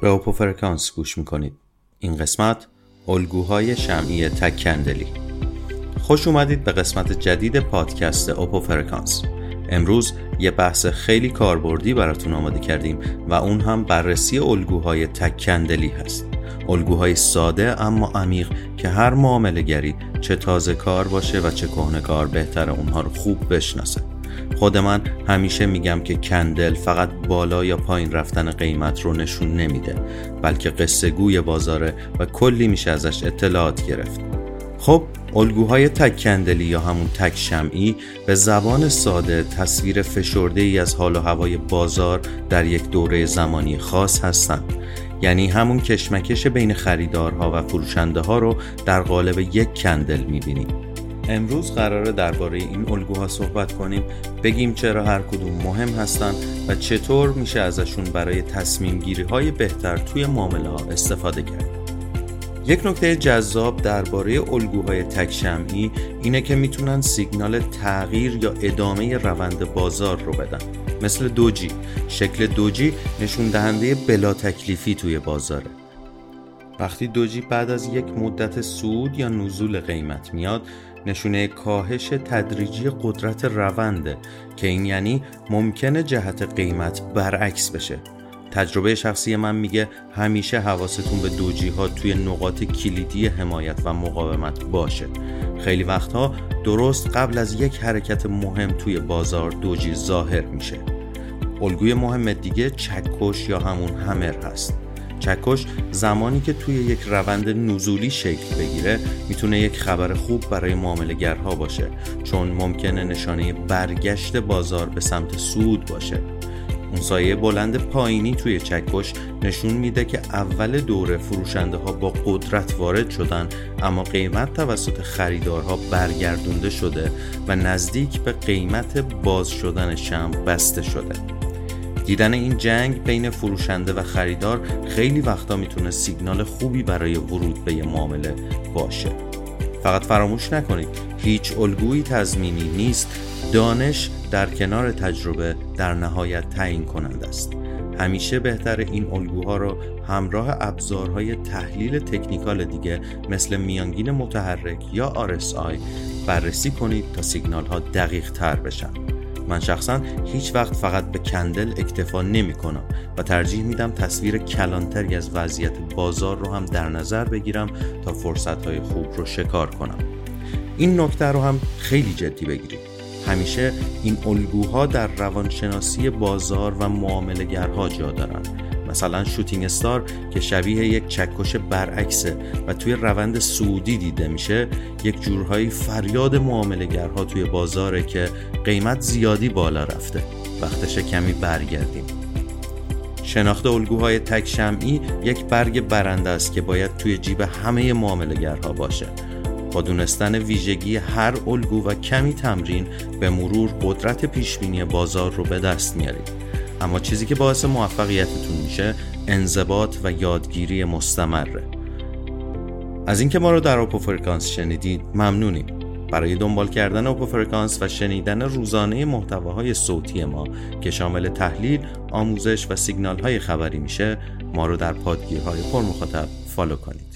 به اوپو فرکانس گوش می‌کنید. این قسمت الگوهای شمعی تک کندلی. خوش اومدید به قسمت جدید پادکست اوپو فرکانس امروز یه بحث خیلی کاربردی براتون آماده کردیم و اون هم بررسی الگوهای تک کندلی هست. الگوهای ساده اما عمیق که هر معامله گری چه تازه کار باشه و چه کهنه کار بهتر اونها رو خوب بشناسه. خود من همیشه میگم که کندل فقط بالا یا پایین رفتن قیمت رو نشون نمیده بلکه قصه گوی بازاره و کلی میشه ازش اطلاعات گرفت. خب الگوهای تک کندلی یا همون تک شمعی به زبان ساده تصویر فشرده ای از حال و هوای بازار در یک دوره زمانی خاص هستند. یعنی همون کشمکش بین خریدارها و فروشنده ها رو در قالب یک کندل می‌بینیم. امروز قراره درباره این الگوها صحبت کنیم. بگیم چرا هر کدوم مهم هستن و چطور میشه ازشون برای تصمیم گیری های بهتر توی معامله استفاده کرد. یک نکته جذاب درباره الگوهای تک شمعی اینه که می‌تونن سیگنال تغییر یا ادامه روند بازار رو بدن. مثل دوجی. شکل دوجی نشون دهنده بلا تکلیفی توی بازاره. وقتی دوجی بعد از یک مدت سود یا نزول قیمت میاد نشونه کاهش تدریجی قدرت رونده که این یعنی ممکنه جهت قیمت برعکس بشه. تجربه شخصی من میگه همیشه حواستون به دوجی ها توی نقاط کلیدی حمایت و مقاومت باشه. خیلی وقتها درست قبل از یک حرکت مهم توی بازار دوجی ظاهر میشه. الگوی مهم دیگه چکش یا همون همر هست. چکش زمانی که توی یک روند نزولی شکل بگیره می‌تونه یک خبر خوب برای معاملهگرها باشه چون ممکنه نشانه برگشت بازار به سمت سود باشه. اون سایه بلند پایینی توی چکش نشون میده که اول دوره فروشنده ها با قدرت وارد شدن اما قیمت توسط خریدارها برگردونده شده و نزدیک به قیمت باز شدن شم بسته شده. دیدن این جنگ بین فروشنده و خریدار خیلی وقتا می‌تونه سیگنال خوبی برای ورود به یه معامله باشه. فقط فراموش نکنید هیچ الگویی تضمینی نیست. دانش در کنار تجربه در نهایت تعیین کنند است. همیشه بهتر این الگوها رو همراه ابزارهای تحلیل تکنیکال دیگه مثل میانگین متحرک یا RSI بررسی کنید تا سیگنال ها دقیق تر بشن. من شخصا هیچ وقت فقط به کندل اکتفا نمی کنم و ترجیح میدم تصویر کلانتری از وضعیت بازار رو هم در نظر بگیرم تا فرصت های خوب رو شکار کنم. این نکته رو هم خیلی جدی بگیرید. همیشه این الگوها در روانشناسی بازار و معاملهگرها جا دارن. مثلا شوتینگ استار که شبیه یک چکش برعکسه و توی روند سعودی دیده میشه یک جورهایی فریاد معاملهگرها توی بازاره که قیمت زیادی بالا رفته. وقتش کمی برگردیم. شناخت الگوهای تک شمعی یک برگ برنده است که باید توی جیب همه معاملهگرها باشه. با دونستن ویژگی هر الگو و کمی تمرین به مرور قدرت پیشبینی بازار رو به دست میارید اما چیزی که باعث موفقیتتون میشه انضباط و یادگیری مستمره. از اینکه ما رو در اوپو فرکانس شنیدید ممنونیم. برای دنبال کردن اوپو فرکانس و شنیدن روزانه محتواهای صوتی ما که شامل تحلیل، آموزش و سیگنال های خبری میشه ما رو در پادگیرهای پر مخاطب follow کنید.